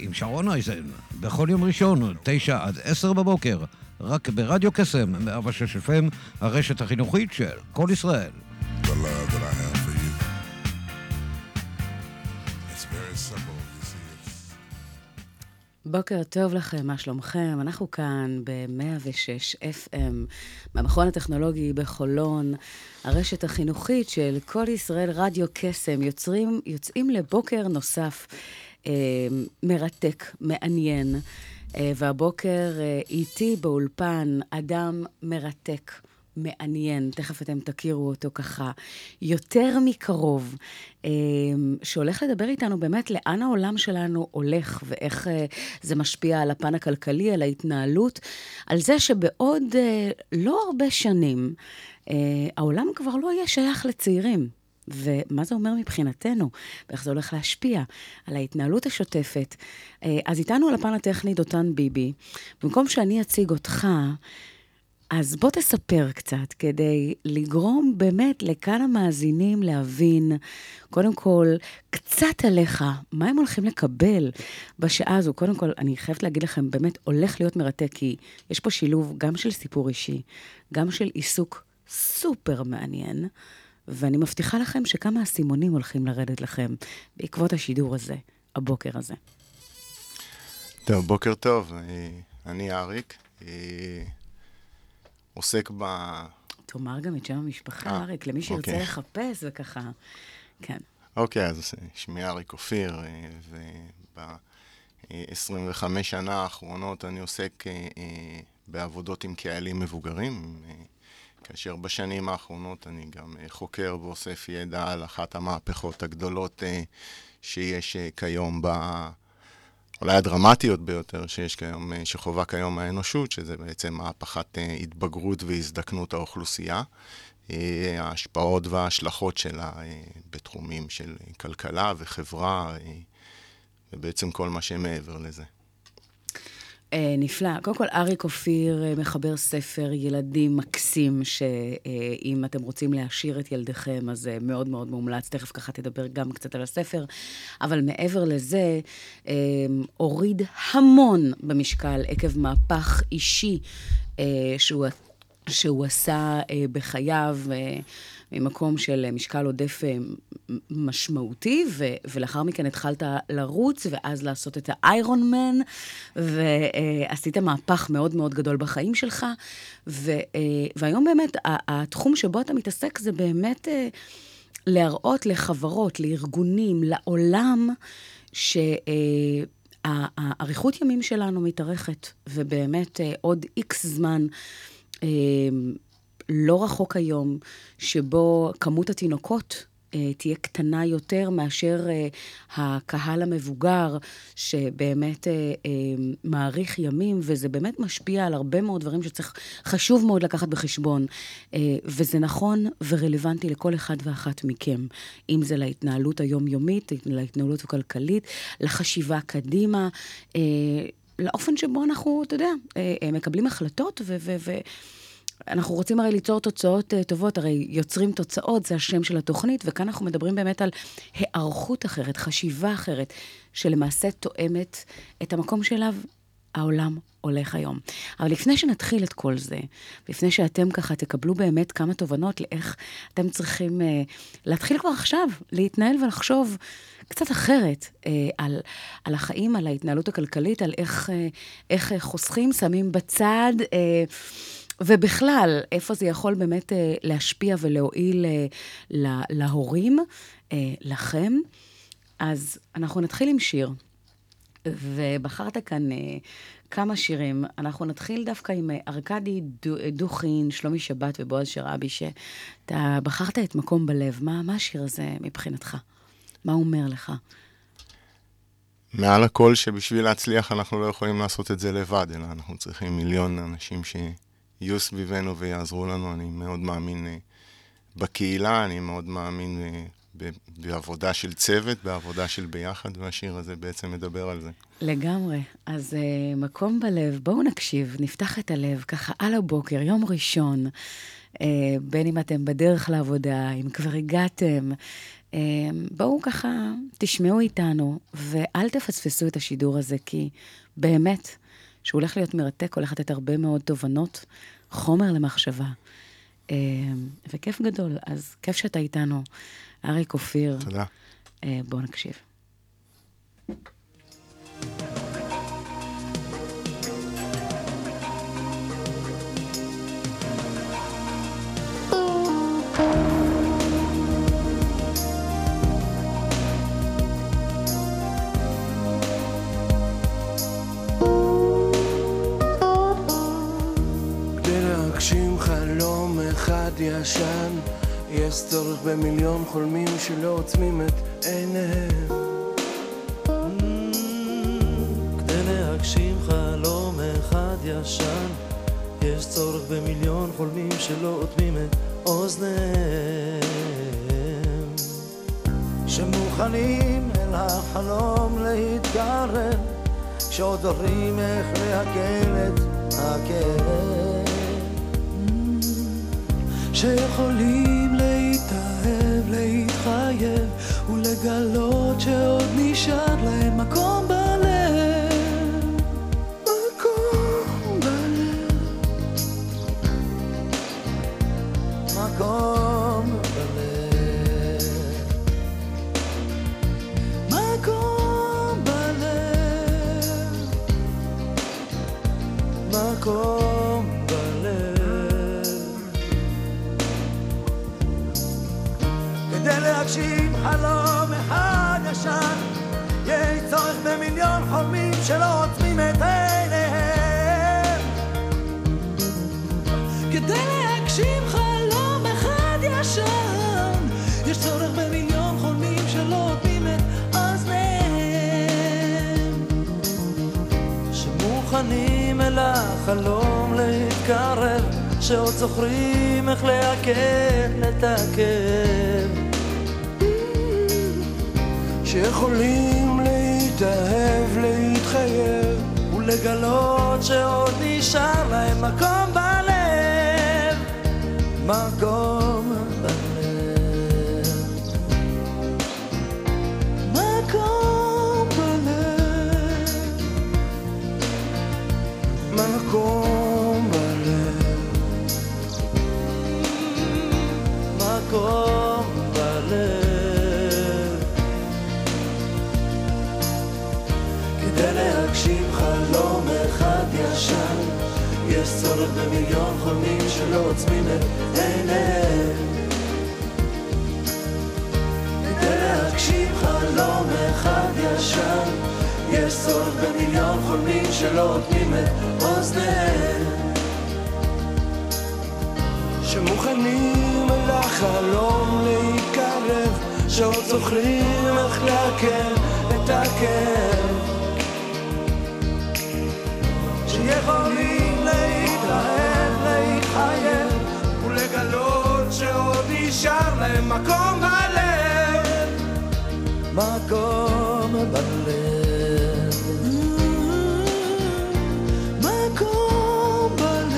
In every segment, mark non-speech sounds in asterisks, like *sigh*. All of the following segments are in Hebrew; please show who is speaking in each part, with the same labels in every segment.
Speaker 1: עם שרון אייזן, בכל יום ראשון, תשע עד עשר בבוקר, רק ברדיו קסם, 106 FM, הרשת החינוכית של כל ישראל.
Speaker 2: בוקר טוב לכם, מה שלומכם? אנחנו כאן ב-106 FM, במכון הטכנולוגי בחולון, הרשת החינוכית של כל ישראל רדיו קסם, יוצרים, יוצאים לבוקר נוסף מרתק, מעניין. אה, והבוקר אה, איתי באולפן אדם מרתק. מעניין, תכף אתם תכירו אותו ככה יותר מקרוב, אה, שהולך לדבר איתנו באמת לאן העולם שלנו הולך ואיך אה, זה משפיע על הפן הכלכלי, על ההתנהלות, על זה שבעוד אה, לא הרבה שנים אה, העולם כבר לא יהיה שייך לצעירים. ומה זה אומר מבחינתנו, ואיך זה הולך להשפיע על ההתנהלות השוטפת. אה, אז איתנו על הפן הטכני דותן ביבי. במקום שאני אציג אותך, אז בוא תספר קצת, כדי לגרום באמת לכאן המאזינים להבין, קודם כל, קצת עליך, מה הם הולכים לקבל בשעה הזו. קודם כל, אני חייבת להגיד לכם, באמת הולך להיות מרתק, כי יש פה שילוב גם של סיפור אישי, גם של עיסוק סופר מעניין, ואני מבטיחה לכם שכמה אסימונים הולכים לרדת לכם בעקבות השידור הזה, הבוקר הזה.
Speaker 3: טוב, בוקר טוב, אה, אני אריק, אה, עוסק ב...
Speaker 2: תאמר גם את שם המשפחה,
Speaker 3: אה,
Speaker 2: אריק, למי שירצה
Speaker 3: אוקיי.
Speaker 2: לחפש וככה. כן.
Speaker 3: אוקיי, אז שמי אריק אופיר, וב-25 שנה האחרונות אני עוסק אה, אה, בעבודות עם קהלים מבוגרים, אה, כאשר בשנים האחרונות אני גם אה, חוקר ואוסף ידע על אחת המהפכות הגדולות אה, שיש אה, כיום ב... אולי הדרמטיות ביותר שיש כיום, שחווה כיום האנושות, שזה בעצם מהפכת התבגרות והזדקנות האוכלוסייה. ההשפעות וההשלכות שלה בתחומים של כלכלה וחברה, ובעצם כל מה שמעבר לזה.
Speaker 2: אה, נפלא. קודם כל, אריק אופיר אה, מחבר ספר ילדים מקסים, שאם אתם רוצים להעשיר את ילדיכם, אז אה, מאוד מאוד מומלץ. תכף ככה תדבר גם קצת על הספר. אבל מעבר לזה, הוריד המון במשקל עקב מהפך אישי שהוא, שהוא עשה בחייו. אה, ממקום של משקל עודף אה, משמעותי, ו- ולאחר מכן התחלת לרוץ, ואז לעשות את האיירון מן, ועשית מהפך מאוד מאוד גדול בחיים שלך, ו- אה, והיום באמת התחום שבו אתה מתעסק זה באמת אה, להראות לחברות, לארגונים, לעולם, שהאריכות ימים שלנו מתארכת, ובאמת אה, עוד איקס זמן אה, לא רחוק היום, שבו כמות התינוקות אה, תהיה קטנה יותר מאשר אה, הקהל המבוגר, שבאמת אה, מאריך ימים, וזה באמת משפיע על הרבה מאוד דברים שצריך, חשוב מאוד לקחת בחשבון. וזה נכון ורלוונטי לכל אחד ואחת מכם, אם זה להתנהלות היומיומית, להתנהלות הכלכלית, לחשיבה קדימה. לאופן שבו אנחנו, אתה יודע, מקבלים החלטות ו... ו-, ו- אנחנו רוצים הרי ליצור תוצאות uh, טובות, הרי יוצרים תוצאות, זה השם של התוכנית, וכאן אנחנו מדברים באמת על היערכות אחרת, חשיבה אחרת, שלמעשה תואמת את המקום שאליו העולם הולך היום. אבל לפני שנתחיל את כל זה, לפני שאתם ככה תקבלו באמת כמה תובנות לאיך אתם צריכים uh, להתחיל כבר עכשיו, להתנהל ולחשוב קצת אחרת uh, על, על החיים, על ההתנהלות הכלכלית, על איך, uh, איך חוסכים, שמים בצד. Uh, ובכלל, איפה זה יכול באמת אה, להשפיע ולהועיל אה, לה, להורים, אה, לכם. אז אנחנו נתחיל עם שיר, ובחרת כאן אה, כמה שירים. אנחנו נתחיל דווקא עם ארכדי דו, דוכין, שלומי שבת ובועז שרעבי, שאתה בחרת את מקום בלב. מה, מה השיר הזה מבחינתך? מה הוא אומר לך?
Speaker 3: מעל הכל שבשביל להצליח אנחנו לא יכולים לעשות את זה לבד, אלא אנחנו צריכים מיליון אנשים שיהיו סביבנו ויעזרו לנו. אני מאוד מאמין אה, בקהילה, אני מאוד מאמין אה, בעבודה של צוות, בעבודה של ביחד, והשיר הזה בעצם מדבר על זה.
Speaker 2: לגמרי. אז uh, מקום בלב, בואו נקשיב, נפתח את הלב, ככה על הבוקר, יום ראשון, בין אם אתם בדרך לעבודה, אם כבר הגעתם, בואו ככה, תשמעו איתנו, ואל תפספסו את השידור הזה, כי באמת, שהוא הולך להיות מרתק, הולך לתת הרבה מאוד תובנות, חומר למחשבה. Uh, וכיף גדול, אז כיף שאתה איתנו. אריק אופיר.
Speaker 3: תודה.
Speaker 2: אה, בואו נקשיב.
Speaker 4: ישן יש צורך במיליון חולמים שלא עוצמים את עיניהם.
Speaker 5: כדי להגשים חלום אחד ישן יש צורך במיליון חולמים שלא אוטמים את אוזניהם.
Speaker 4: שמוכנים אל החלום להתקרב שעוד זוכרים איך להקל את הכאב שיכולים להתאהב, להתחייב ולגלות שעוד נשאר להם מקום בלב
Speaker 5: שעוד זוכרים איך את הכאב
Speaker 4: שיכולים להתאהב, להתחייב ולגלות שעוד נשאר להם מקום בלב. מקום שלא עוצמים את עיניהם. כדי להגשים חלום אחד ישן יש צורך במיליון חולמים שלא עוצמים את אוזניהם. שמוכנים אל החלום להתקרב שעוד זוכרים איך לעכל את הכאב. שיכולים שעוד נשאר להם מקום בלב. מקום בלב. מקום בלב.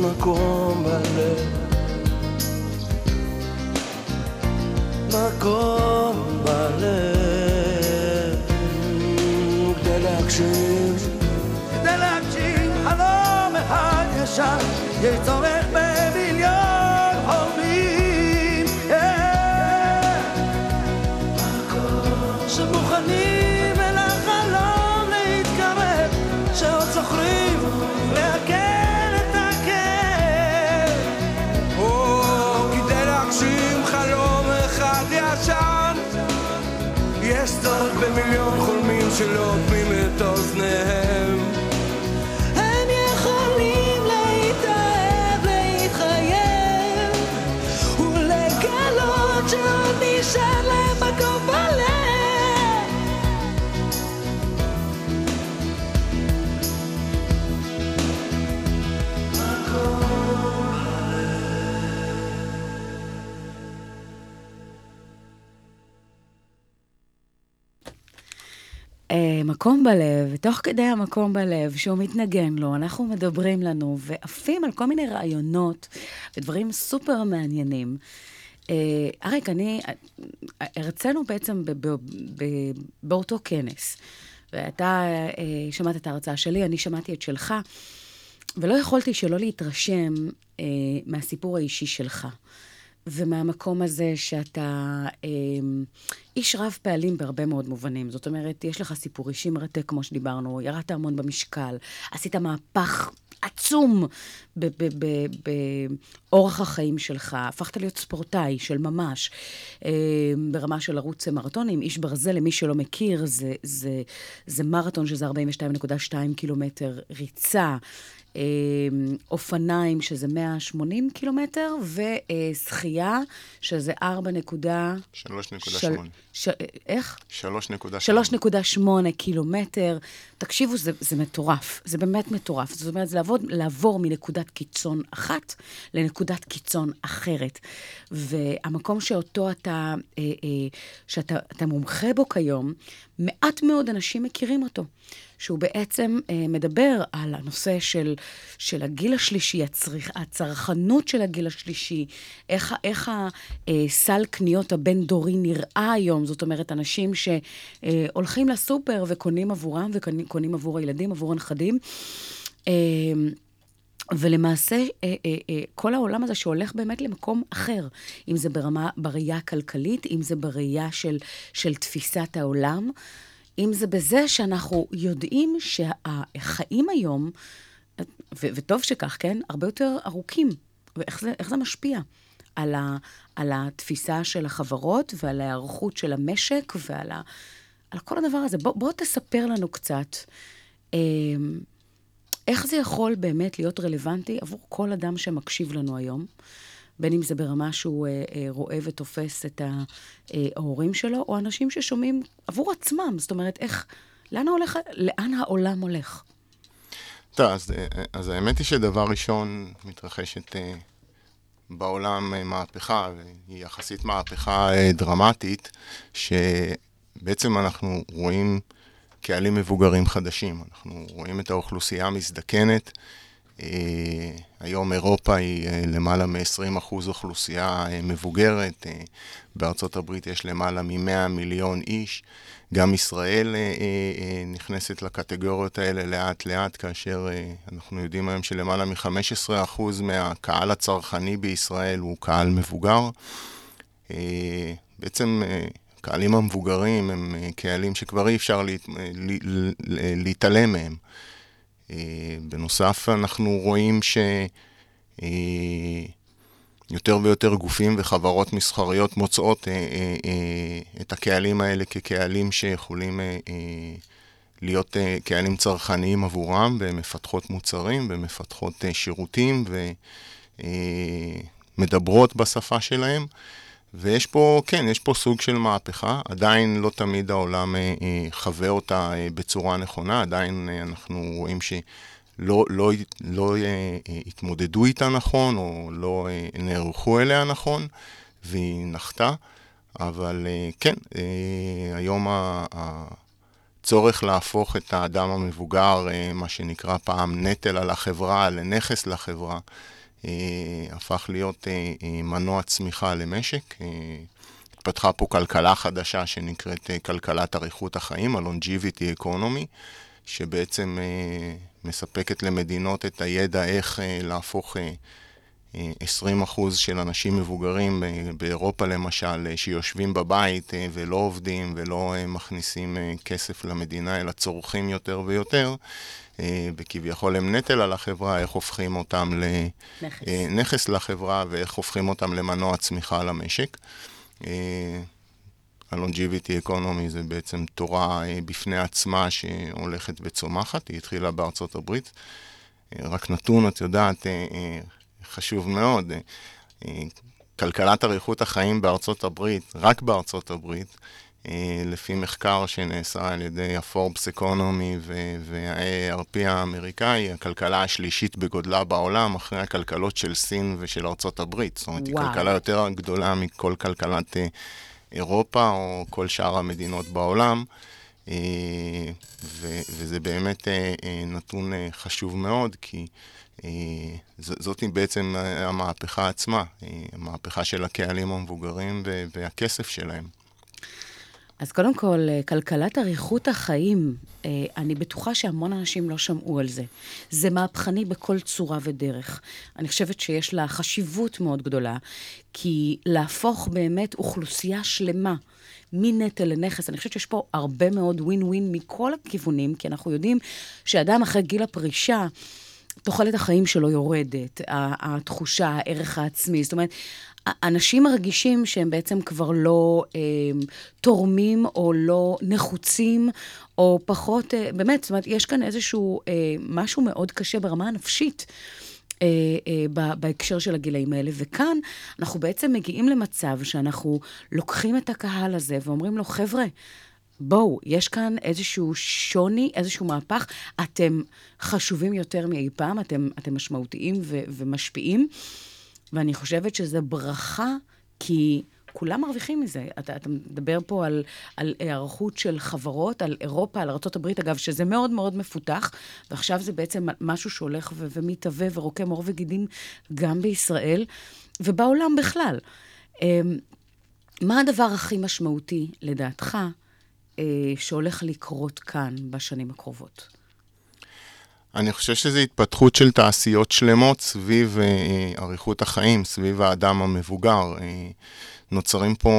Speaker 4: מקום בלב. מקום אחד ישר יש
Speaker 2: מקום בלב, ותוך כדי המקום בלב, שהוא מתנגן לו, אנחנו מדברים לנו ועפים על כל מיני רעיונות ודברים סופר מעניינים. אה, אריק, אני, הרצינו בעצם ב, ב, ב, באותו כנס, ואתה אה, שמעת את ההרצאה שלי, אני שמעתי את שלך, ולא יכולתי שלא להתרשם אה, מהסיפור האישי שלך. ומהמקום הזה שאתה אה, איש רב פעלים בהרבה מאוד מובנים. זאת אומרת, יש לך סיפור אישי מרתק, כמו שדיברנו, ירדת המון במשקל, עשית מהפך עצום באורח החיים שלך, הפכת להיות ספורטאי של ממש, אה, ברמה של לרוץ מרתונים. איש ברזל, למי שלא מכיר, זה, זה, זה מרתון שזה 42.2 קילומטר ריצה. אמ, אופניים, שזה 180 קילומטר, ושחייה, שזה 4 נקודה...
Speaker 3: 3.8.
Speaker 2: ש... איך?
Speaker 3: 3.8.
Speaker 2: 3.8 קילומטר. תקשיבו, זה, זה מטורף. זה באמת מטורף. זאת אומרת, זה לעבוד, לעבור מנקודת קיצון אחת לנקודת קיצון אחרת. והמקום שאותו אתה, אה, אה, שאתה מומחה בו כיום, מעט מאוד אנשים מכירים אותו. שהוא בעצם אה, מדבר על הנושא של, של הגיל השלישי, הצריך, הצרכנות של הגיל השלישי, איך, איך הסל אה, קניות הבין-דורי נראה היום, זאת אומרת, אנשים שהולכים לסופר וקונים עבורם וקונים עבור הילדים, עבור הנכדים. אה, ולמעשה, אה, אה, אה, כל העולם הזה שהולך באמת למקום אחר, אם זה ברמה, בראייה הכלכלית, אם זה בראייה של, של תפיסת העולם. אם זה בזה שאנחנו יודעים שהחיים היום, ו- וטוב שכך, כן? הרבה יותר ארוכים. ואיך זה, זה משפיע על, ה- על התפיסה של החברות ועל ההיערכות של המשק ועל ה- על כל הדבר הזה. בוא, בוא תספר לנו קצת אה, איך זה יכול באמת להיות רלוונטי עבור כל אדם שמקשיב לנו היום. בין אם זה ברמה שהוא אה, אה, רואה ותופס את אה, ההורים שלו, או אנשים ששומעים עבור עצמם. זאת אומרת, איך, לאן, הולך, לאן העולם הולך?
Speaker 3: טוב, אז, אה, אז האמת היא שדבר ראשון מתרחשת אה, בעולם אה, מהפכה, והיא יחסית מהפכה אה, דרמטית, שבעצם אנחנו רואים קהלים מבוגרים חדשים. אנחנו רואים את האוכלוסייה מזדקנת. אה, היום אירופה היא אה, למעלה מ-20% אוכלוסייה אה, מבוגרת, בארצות הברית יש למעלה מ-100 מיליון איש. גם ישראל נכנסת לקטגוריות האלה לאט לאט, כאשר אנחנו יודעים היום שלמעלה מ-15% מהקהל הצרכני בישראל הוא קהל מבוגר. בעצם הקהלים המבוגרים הם קהלים שכבר אי אפשר להתעלם מהם. אה, בנוסף, אנחנו רואים שיותר אה, ויותר גופים וחברות מסחריות מוצאות אה, את הקהלים האלה כקהלים שיכולים להיות קהלים צרכניים עבורם, ומפתחות מוצרים ומפתחות שירותים ומדברות בשפה שלהם. ויש פה, כן, יש פה סוג של מהפכה, עדיין לא תמיד העולם אה, אה, חווה אותה אה, בצורה נכונה, עדיין אה, אנחנו רואים שלא לא, לא, לא אה, אה, התמודדו איתה נכון, או לא אה, נערכו אליה נכון, והיא נחתה, אבל אה, כן, אה, היום ה... ה צורך להפוך את האדם המבוגר, אה, מה שנקרא פעם נטל על החברה, לנכס לחברה, הפך להיות אה, אה, מנוע צמיחה למשק. התפתחה פה כלכלה חדשה שנקראת כלכלת אריכות החיים, ה-longevity economy, שבעצם מספקת למדינות את הידע איך להפוך 20% של אנשים מבוגרים באירופה למשל, שיושבים בבית ולא עובדים ולא מכניסים כסף למדינה, אלא צורכים יותר ויותר, אה, וכביכול הם נטל על החברה, איך הופכים אותם לנכס אה, לחברה ואיך הופכים אותם למנוע צמיחה למשק. אה, ה-longevity economy זה בעצם תורה בפני עצמה שהולכת וצומחת, היא התחילה בארצות הברית. רק נתון, את יודעת, חשוב מאוד, כלכלת אריכות החיים בארצות הברית, רק בארצות הברית, אה, לפי מחקר שנעשה על ידי הפורבס אקונומי וה-ARP האמריקאי, הכלכלה השלישית בגודלה בעולם, אחרי הכלכלות של סין ושל ארצות הברית. זאת אומרת. היא כלכלה יותר גדולה מכל כלכלת אה, אירופה או כל שאר המדינות בעולם. ו- וזה באמת נתון חשוב מאוד, כי זאת בעצם המהפכה עצמה, המהפכה של הקהלים המבוגרים והכסף שלהם.
Speaker 2: אז קודם כל, אה, כלכלת אריכות החיים, אה, אני בטוחה שהמון אנשים לא שמעו על זה. זה מהפכני בכל צורה ודרך. אני חושבת שיש לה חשיבות מאוד גדולה, כי להפוך באמת אוכלוסייה שלמה מנטל לנכס, אני חושבת שיש פה הרבה מאוד ווין ווין מכל הכיוונים, כי אנחנו יודעים שאדם אחרי גיל הפרישה, תוחלת החיים שלו יורדת, התחושה, הערך העצמי. זאת אומרת, אנשים מרגישים שהם בעצם כבר לא אה, תורמים או לא נחוצים, או פחות, אה, באמת, זאת אומרת, יש כאן איזשהו אה, משהו מאוד קשה ברמה הנפשית. אה, אה, בהקשר של הגילאים האלה. וכאן אנחנו בעצם מגיעים למצב שאנחנו לוקחים את הקהל הזה ואומרים לו, חבר'ה, בואו, יש כאן איזשהו שוני, איזשהו מהפך, אתם חשובים יותר מאי פעם, אתם, אתם משמעותיים ו- ומשפיעים. ואני חושבת שזה ברכה, כי כולם מרוויחים מזה. אתה, אתה מדבר פה על, על היערכות של חברות, על אירופה, על ארה"ב, אגב, שזה מאוד מאוד מפותח, ועכשיו זה בעצם משהו שהולך ו- ומתהווה ורוקם עור וגידים גם בישראל ובעולם בכלל. אמ, מה הדבר הכי משמעותי, לדעתך, אה, שהולך לקרות כאן בשנים הקרובות?
Speaker 3: אני חושב שזו התפתחות של תעשיות שלמות סביב אה, אריכות החיים, סביב האדם המבוגר. אה, נוצרים פה,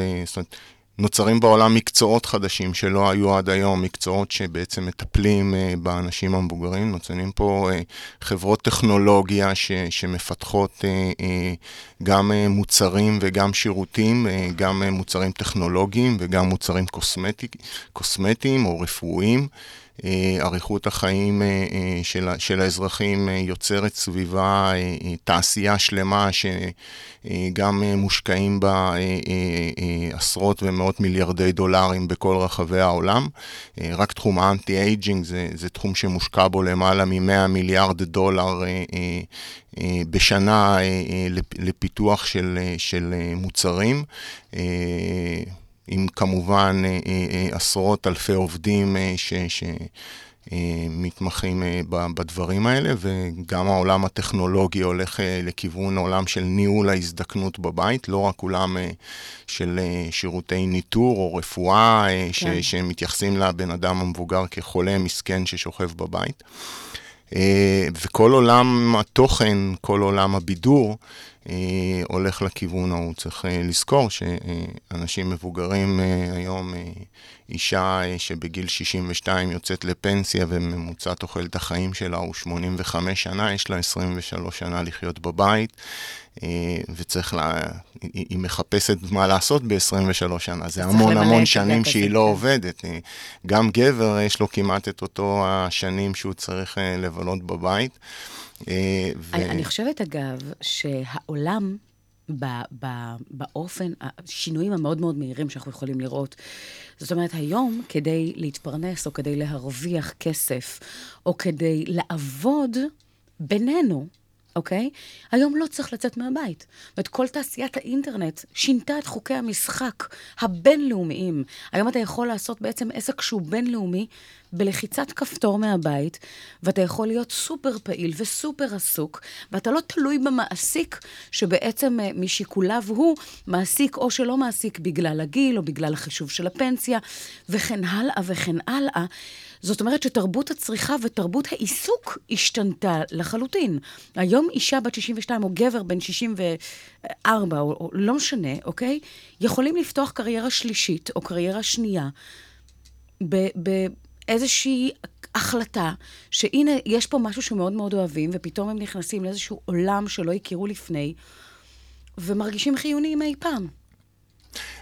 Speaker 3: אה, זאת אומרת, נוצרים בעולם מקצועות חדשים שלא היו עד היום, מקצועות שבעצם מטפלים אה, באנשים המבוגרים. נוצרים פה אה, חברות טכנולוגיה ש, שמפתחות אה, אה, גם אה, מוצרים וגם שירותים, אה, גם אה, מוצרים טכנולוגיים וגם מוצרים קוסמטיים או רפואיים. אה, אריכות החיים אה, אה, של, של האזרחים יוצרת סביבה, תעשייה שלמה שגם מושקעים בה עשרות ומאות מיליארדי דולרים בכל רחבי העולם. רק תחום האנטי-אייג'ינג זה, זה תחום שמושקע בו למעלה מ-100 מיליארד דולר בשנה לפיתוח של, של מוצרים. עם כמובן אה, אה, אה, עשרות אלפי עובדים ש... ש מתמחים בדברים האלה, וגם העולם הטכנולוגי הולך לכיוון עולם של ניהול ההזדקנות בבית, לא רק עולם של שירותי ניטור או רפואה, כן. שמתייחסים לבן אדם המבוגר כחולה מסכן ששוכב בבית. וכל עולם התוכן, כל עולם הבידור, הולך לכיוון ההוא. צריך אה, לזכור שאנשים מבוגרים אה, היום, אישה שבגיל 62 יוצאת לפנסיה וממוצע תוחלת החיים שלה הוא 85 שנה, יש לה 23 שנה לחיות בבית, וצריך לה... היא מחפשת מה לעשות ב-23 שנה. זה המון המון שנים שהיא לא עובדת. גם גבר, יש לו כמעט את אותו השנים שהוא צריך לבלות בבית.
Speaker 2: אה, ו... אני, אני חושבת, אגב, שהעולם, ב, ב, באופן, השינויים המאוד מאוד מהירים שאנחנו יכולים לראות, זאת אומרת, היום, כדי להתפרנס, או כדי להרוויח כסף, או כדי לעבוד בינינו, אוקיי? היום לא צריך לצאת מהבית. ואת כל תעשיית האינטרנט שינתה את חוקי המשחק הבינלאומיים. היום אתה יכול לעשות בעצם עסק שהוא בינלאומי בלחיצת כפתור מהבית, ואתה יכול להיות סופר פעיל וסופר עסוק, ואתה לא תלוי במעסיק שבעצם אה, משיקוליו הוא מעסיק או שלא מעסיק בגלל הגיל או בגלל החישוב של הפנסיה, וכן הלאה וכן הלאה. זאת אומרת שתרבות הצריכה ותרבות העיסוק השתנתה לחלוטין. היום אישה בת 62 או גבר בן 64, או, או לא משנה, אוקיי? יכולים לפתוח קריירה שלישית או קריירה שנייה באיזושהי החלטה שהנה, יש פה משהו שמאוד מאוד אוהבים, ופתאום הם נכנסים לאיזשהו עולם שלא הכירו לפני, ומרגישים חיוניים אי פעם.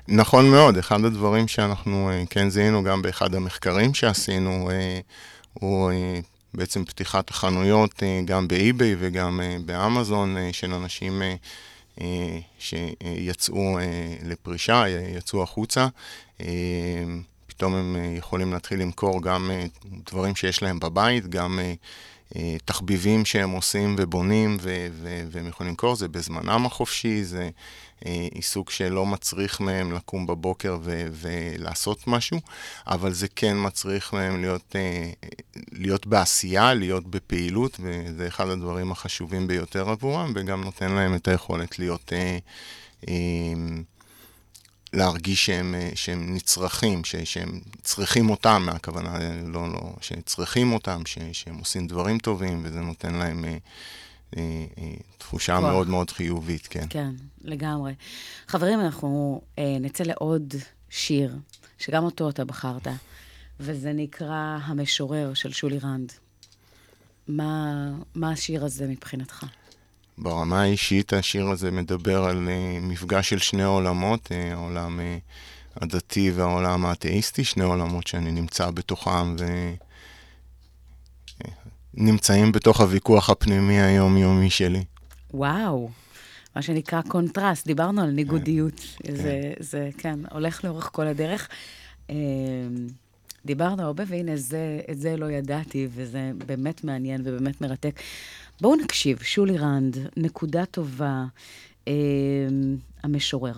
Speaker 3: נכון מאוד, אחד הדברים שאנחנו אה, כן זיהינו גם באחד המחקרים שעשינו, אה, הוא אה, בעצם פתיחת החנויות גם באי-ביי וגם באמזון של אנשים שיצאו לפרישה, יצאו החוצה. פתאום הם יכולים להתחיל למכור גם דברים שיש להם בבית, גם תחביבים שהם עושים ובונים והם יכולים למכור, זה בזמנם החופשי, זה עיסוק שלא מצריך מהם לקום בבוקר ו- ולעשות משהו, אבל זה כן מצריך מהם להיות, אה, להיות בעשייה, להיות בפעילות, וזה אחד הדברים החשובים ביותר עבורם, וגם נותן להם את היכולת להיות... אה, אה, להרגיש שהם, אה, שהם נצרכים, ש, שהם צריכים אותם, מהכוונה, לא, לא, שצריכים אותם, ש, שהם עושים דברים טובים, וזה נותן להם אה, אה, אה, תחושה
Speaker 2: כוח.
Speaker 3: מאוד מאוד חיובית, כן.
Speaker 2: כן, לגמרי. חברים, אנחנו אה, נצא לעוד שיר, שגם אותו אתה בחרת, וזה נקרא המשורר של שולי רנד. מה, מה השיר הזה מבחינתך?
Speaker 3: ברמה האישית, השיר הזה מדבר על uh, מפגש של שני עולמות, uh, העולם uh, הדתי והעולם האתאיסטי, שני עולמות שאני נמצא בתוכם ונמצאים בתוך הוויכוח הפנימי היומיומי שלי.
Speaker 2: וואו, מה שנקרא קונטרסט, דיברנו על ניגודיות. זה, זה, כן, הולך לאורך כל הדרך. אה, דיברנו הרבה, והנה, זה, את זה לא ידעתי, וזה באמת מעניין ובאמת מרתק. בואו נקשיב, שולי רנד, נקודה טובה, אה, המשורר.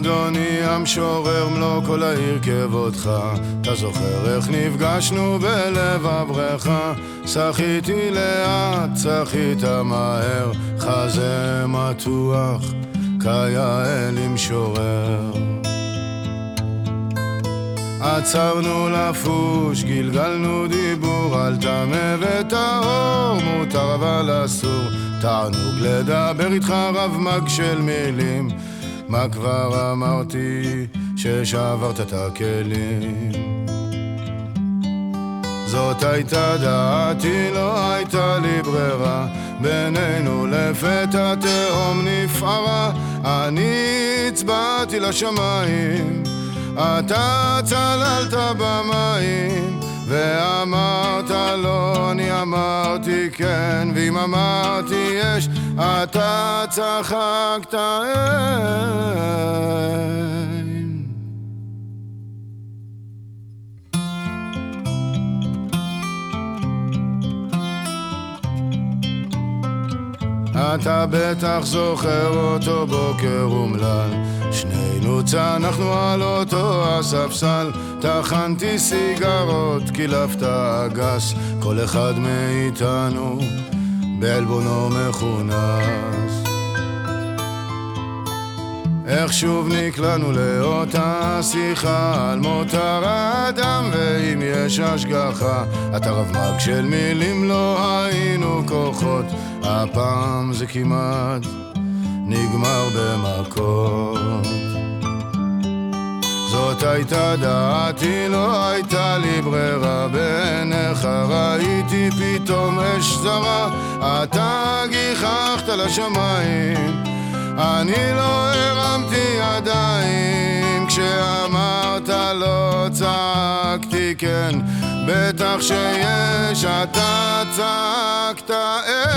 Speaker 6: אדוני המשורר מלוא כל העיר כבודך אתה זוכר איך נפגשנו בלב הבריכה שחיתי לאט, שחית מהר. חזה מתוח כיאה למשורר עצרנו לפוש, גלגלנו דיבור על טמא וטהור, מותר אבל אסור, תענוג לדבר איתך רב מג של מילים מה כבר אמרתי ששברת את הכלים? זאת הייתה דעתי, לא הייתה לי ברירה. בינינו לפתע תהום נפערה. אני הצבעתי לשמיים אתה צללת במים ואמרת לא, אני אמרתי כן, ואם אמרתי יש, אתה צחקת אין. אתה בטח זוכר אותו בוקר אומלל שנינו צנחנו על אותו הספסל. טחנתי סיגרות, קילפת אגס כל אחד מאיתנו בעלבונו מכונס. איך שוב נקלענו לאותה שיחה? על מותר האדם ואם יש השגחה אתה רב מג של מילים לא היינו כוחות. הפעם זה כמעט נגמר במכות זאת הייתה דעתי, לא הייתה לי ברירה. בעיניך ראיתי פתאום אש זרה. אתה גיחכת לשמיים. אני לא הרמתי ידיים. כשאמרת לא צעקתי כן. בטח שיש אתה צעקת אין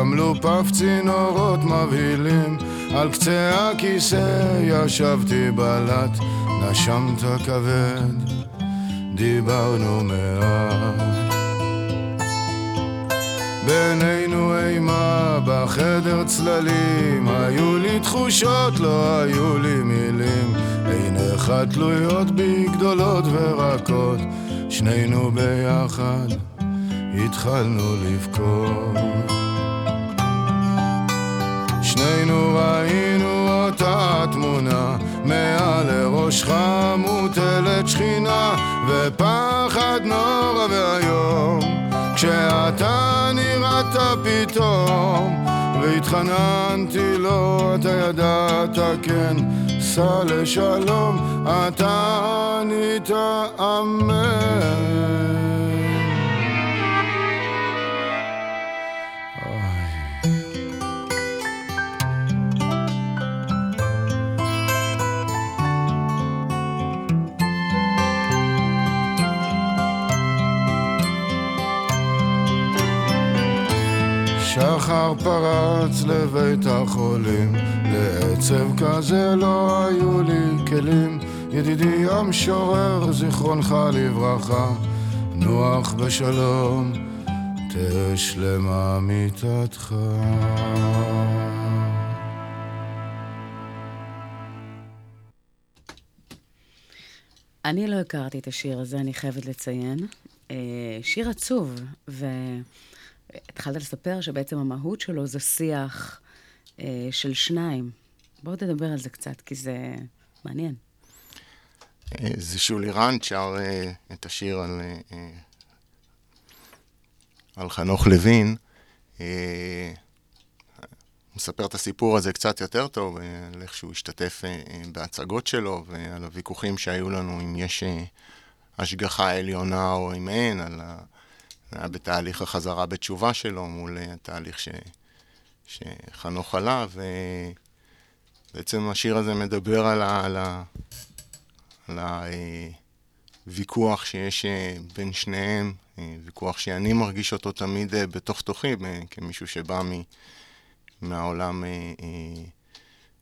Speaker 6: תמלו פף צינורות מבהילים. על קצה הכיסא ישבתי בלט נשמת כבד. דיברנו מעט. בינינו אימה בחדר צללים. היו לי תחושות, לא היו לי מילים. עיניך תלויות בי גדולות ורקות שנינו ביחד התחלנו לבכות שנינו ראינו אותה תמונה מעל לראשך מוטלת שכינה ופחד נורא ואיום כשאתה נראית פתאום והתחננתי לו, אתה ידעת כן, סע לשלום, אתה ענית אמן. שחר פרץ לבית החולים, לעצב כזה לא היו לי כלים. ידידי המשורר, זיכרונך לברכה, נוח בשלום, תהא שלמה מיתתך.
Speaker 2: אני לא הכרתי את השיר הזה, אני חייבת לציין. אה, שיר עצוב, והתחלת לספר שבעצם המהות שלו זה שיח אה, של שניים. בואו תדבר על זה קצת, כי זה מעניין.
Speaker 3: אה, זה שולי רנד שר את השיר על, על חנוך לוין. מספר את הסיפור הזה קצת יותר טוב, על איך שהוא השתתף בהצגות שלו ועל הוויכוחים שהיו לנו אם יש השגחה עליונה או אם אין, על ה... היה בתהליך החזרה בתשובה שלו מול התהליך ש... שחנוך עלה, ובעצם השיר הזה מדבר על, ה... על, ה... על הוויכוח שיש בין שניהם, ויכוח שאני מרגיש אותו תמיד בתוך תוכי, כמישהו שבא מ... מהעולם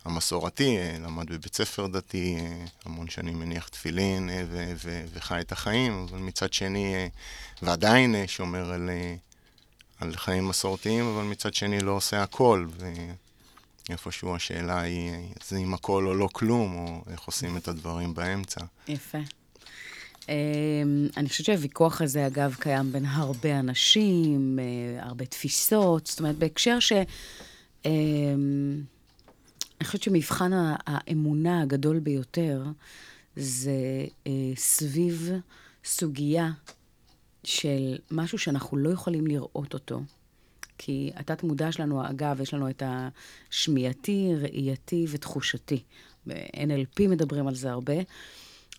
Speaker 3: המסורתי, אה, למד בבית ספר דתי, אה, המון שנים מניח תפילין אה, ו- ו- וחי את החיים, אבל מצד שני, ועדיין שומר על, על חיים מסורתיים, אבל מצד שני לא עושה הכל. ואיפשהו השאלה היא, זה אם הכל או לא כלום, או איך עושים את הדברים באמצע.
Speaker 2: יפה. אני חושבת שהוויכוח הזה, אגב, קיים בין הרבה אנשים, הרבה תפיסות, זאת אומרת, בהקשר ש... אני חושבת שמבחן האמונה הגדול ביותר זה אה, סביב סוגיה של משהו שאנחנו לא יכולים לראות אותו. כי התת-מודע שלנו, אגב, יש לנו את השמיעתי, ראייתי ותחושתי. ב-NLP מדברים על זה הרבה.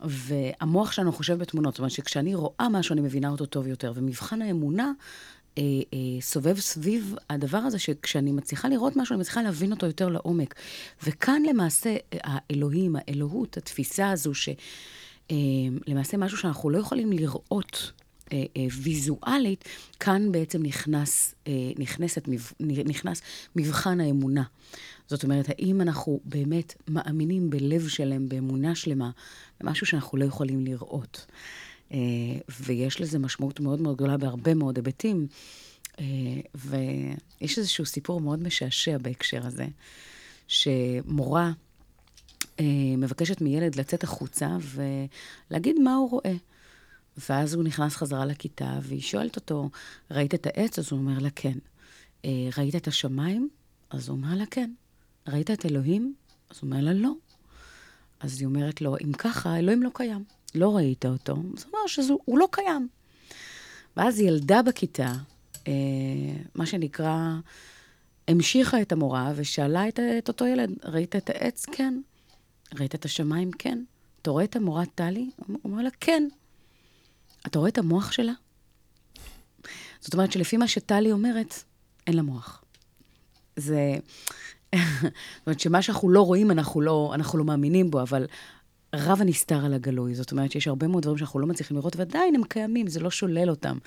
Speaker 2: והמוח שלנו חושב בתמונות, זאת אומרת שכשאני רואה משהו, אני מבינה אותו טוב יותר. ומבחן האמונה אה, אה, סובב סביב הדבר הזה, שכשאני מצליחה לראות משהו, אני מצליחה להבין אותו יותר לעומק. וכאן למעשה, האלוהים, האלוהות, התפיסה הזו, שלמעשה אה, משהו שאנחנו לא יכולים לראות אה, אה, ויזואלית, כאן בעצם נכנס, אה, נכנסת, נכנס מבחן האמונה. זאת אומרת, האם אנחנו באמת מאמינים בלב שלם, באמונה שלמה, במשהו שאנחנו לא יכולים לראות. אה, ויש לזה משמעות מאוד מאוד גדולה בהרבה מאוד היבטים. אה, ויש איזשהו סיפור מאוד משעשע בהקשר הזה, שמורה אה, מבקשת מילד לצאת החוצה ולהגיד מה הוא רואה. ואז הוא נכנס חזרה לכיתה, והיא שואלת אותו, ראית את העץ? אז הוא אומר לה, כן. ראית את השמיים? אז הוא אומר לה, כן. ראית את אלוהים? אז הוא אומר לה, לא. אז היא אומרת לו, אם ככה, אלוהים לא קיים. לא ראית אותו, זה אומר שהוא לא קיים. ואז ילדה בכיתה, אה, מה שנקרא, המשיכה את המורה ושאלה את, את אותו ילד, ראית את העץ? כן. ראית את השמיים? כן. אתה רואה את המורה טלי? הוא אומר לה, כן. אתה רואה את המוח שלה? זאת אומרת שלפי מה שטלי אומרת, אין לה מוח. זה... *laughs* זאת אומרת שמה שאנחנו לא רואים, אנחנו לא, אנחנו לא מאמינים בו, אבל רב הנסתר על הגלוי. זאת אומרת שיש הרבה מאוד דברים שאנחנו לא מצליחים לראות, ועדיין הם קיימים, זה לא שולל אותם.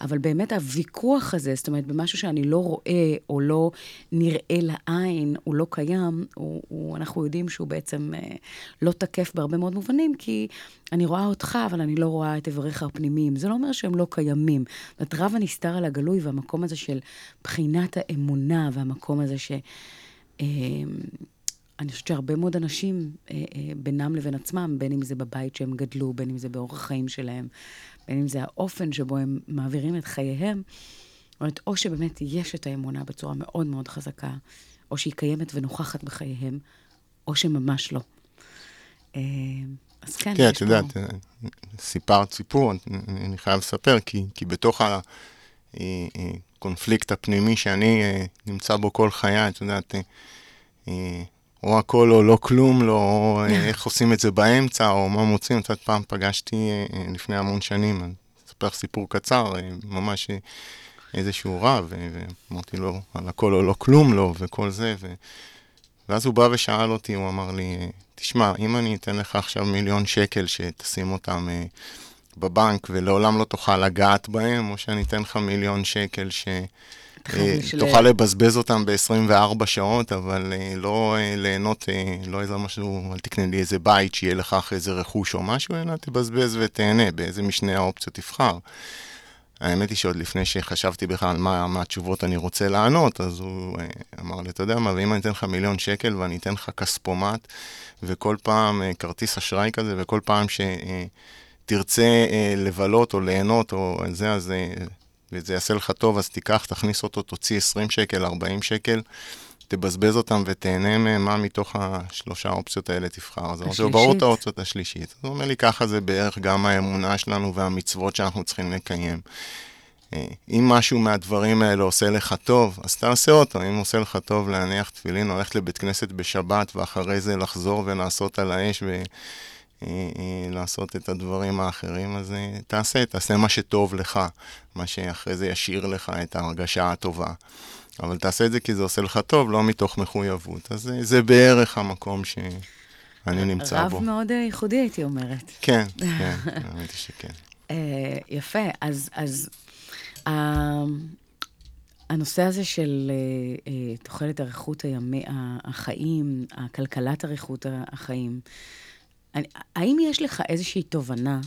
Speaker 2: אבל באמת הוויכוח הזה, זאת אומרת, במשהו שאני לא רואה או לא נראה לעין, הוא לא קיים, הוא, הוא, אנחנו יודעים שהוא בעצם אה, לא תקף בהרבה מאוד מובנים, כי אני רואה אותך, אבל אני לא רואה את איבריך הפנימיים. זה לא אומר שהם לא קיימים. זאת אומרת, רב הנסתר על הגלוי והמקום הזה של בחינת האמונה, והמקום הזה ש... אה, אני חושבת שהרבה מאוד אנשים, אה, אה, בינם לבין עצמם, בין אם זה בבית שהם גדלו, בין אם זה באורח החיים שלהם, בין אם זה האופן שבו הם מעבירים את חייהם, אומרת, או שבאמת יש את האמונה בצורה מאוד מאוד חזקה, או שהיא קיימת ונוכחת בחייהם, או שממש לא. אה, אז כן,
Speaker 3: כן, את יודעת, סיפרת סיפור, אני חייב לספר, כי, כי בתוך. הקונפליקט הפנימי שאני אה, נמצא בו כל חיי, את יודעת, אה, אה, או הכל או לא כלום, לא, או אה, איך עושים את זה באמצע, או מה מוצאים. את יודעת, פעם פגשתי אה, אה, לפני המון שנים, אני אספר לך סיפור קצר, אה, ממש אה, איזשהו רב, אה, ואמרתי לו, על הכל או לא כלום לא, וכל זה, ו... ואז הוא בא ושאל אותי, הוא אמר לי, אה, תשמע, אם אני אתן לך עכשיו מיליון שקל שתשים אותם אה, בבנק ולעולם לא תוכל לגעת בהם, או שאני אתן לך מיליון שקל ש... אה. תוכל לבזבז אותם ב-24 שעות, אבל אה, לא אה, ליהנות, לא איזה משהו, אל תקנה לי איזה בית שיהיה לך אחרי איזה רכוש או משהו, אלא תבזבז ותהנה, באיזה משני האופציות תבחר. האמת היא שעוד לפני שחשבתי בכלל מה, מה התשובות אני רוצה לענות, אז הוא אמר לי, אתה יודע מה, ואם אני אתן לך מיליון שקל ואני אתן לך כספומט, וכל פעם כרטיס אשראי כזה, וכל פעם שתרצה לבלות או ליהנות או זה, אז וזה יעשה לך טוב, אז תיקח, תכניס אותו, תוציא 20 שקל, 40 שקל, תבזבז אותם ותהנה מהם, מה מתוך השלושה האופציות האלה תבחר. אז אמרתי לו, ברור את. האופציות השלישית. אז הוא אומר לי, ככה זה בערך גם האמונה שלנו והמצוות שאנחנו צריכים לקיים. אה, אם משהו מהדברים האלה עושה לך טוב, אז תעשה אותו. אם עושה לך טוב להניח תפילין, או ללכת לבית כנסת בשבת, ואחרי זה לחזור ולעשות על האש ולעשות את הדברים האחרים, אז אה, תעשה, תעשה מה שטוב לך, מה שאחרי זה ישאיר לך את ההרגשה הטובה. אבל תעשה את זה כי זה עושה לך טוב, לא מתוך מחויבות. אז זה, זה בערך המקום שאני נמצא בו.
Speaker 2: רב מאוד אה, ייחודי, הייתי אומרת.
Speaker 3: כן, *laughs* כן, האמת היא שכן.
Speaker 2: אה, יפה, אז, אז ה- הנושא הזה של אה, אה, תוחלת אריכות הימי, החיים, כלכלת אריכות החיים, אני, האם יש לך איזושהי תובנה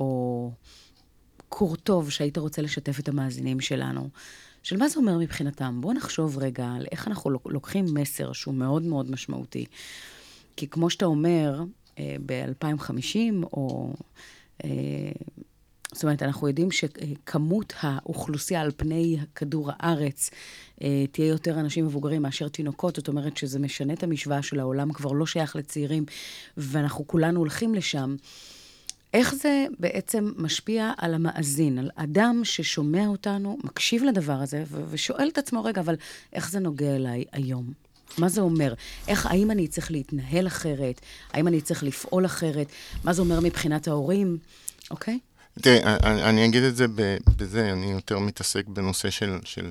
Speaker 2: או קור טוב שהיית רוצה לשתף את המאזינים שלנו, של מה זה אומר מבחינתם? בואו נחשוב רגע על איך אנחנו לוק- לוקחים מסר שהוא מאוד מאוד משמעותי. כי כמו שאתה אומר, אה, ב-2050, או... זאת אומרת, אנחנו יודעים שכמות האוכלוסייה על פני כדור הארץ אה, תהיה יותר אנשים מבוגרים מאשר תינוקות, זאת אומרת שזה משנה את המשוואה של העולם, כבר לא שייך לצעירים, ואנחנו כולנו הולכים לשם. איך זה בעצם משפיע על המאזין, על אדם ששומע אותנו, מקשיב לדבר הזה, ו- ושואל את עצמו, רגע, אבל איך זה נוגע אליי היום? מה זה אומר? איך, האם אני צריך להתנהל אחרת? האם אני צריך לפעול אחרת? מה זה אומר מבחינת ההורים? אוקיי?
Speaker 3: תראי, אני, אני אגיד את זה בזה, אני יותר מתעסק בנושא של, של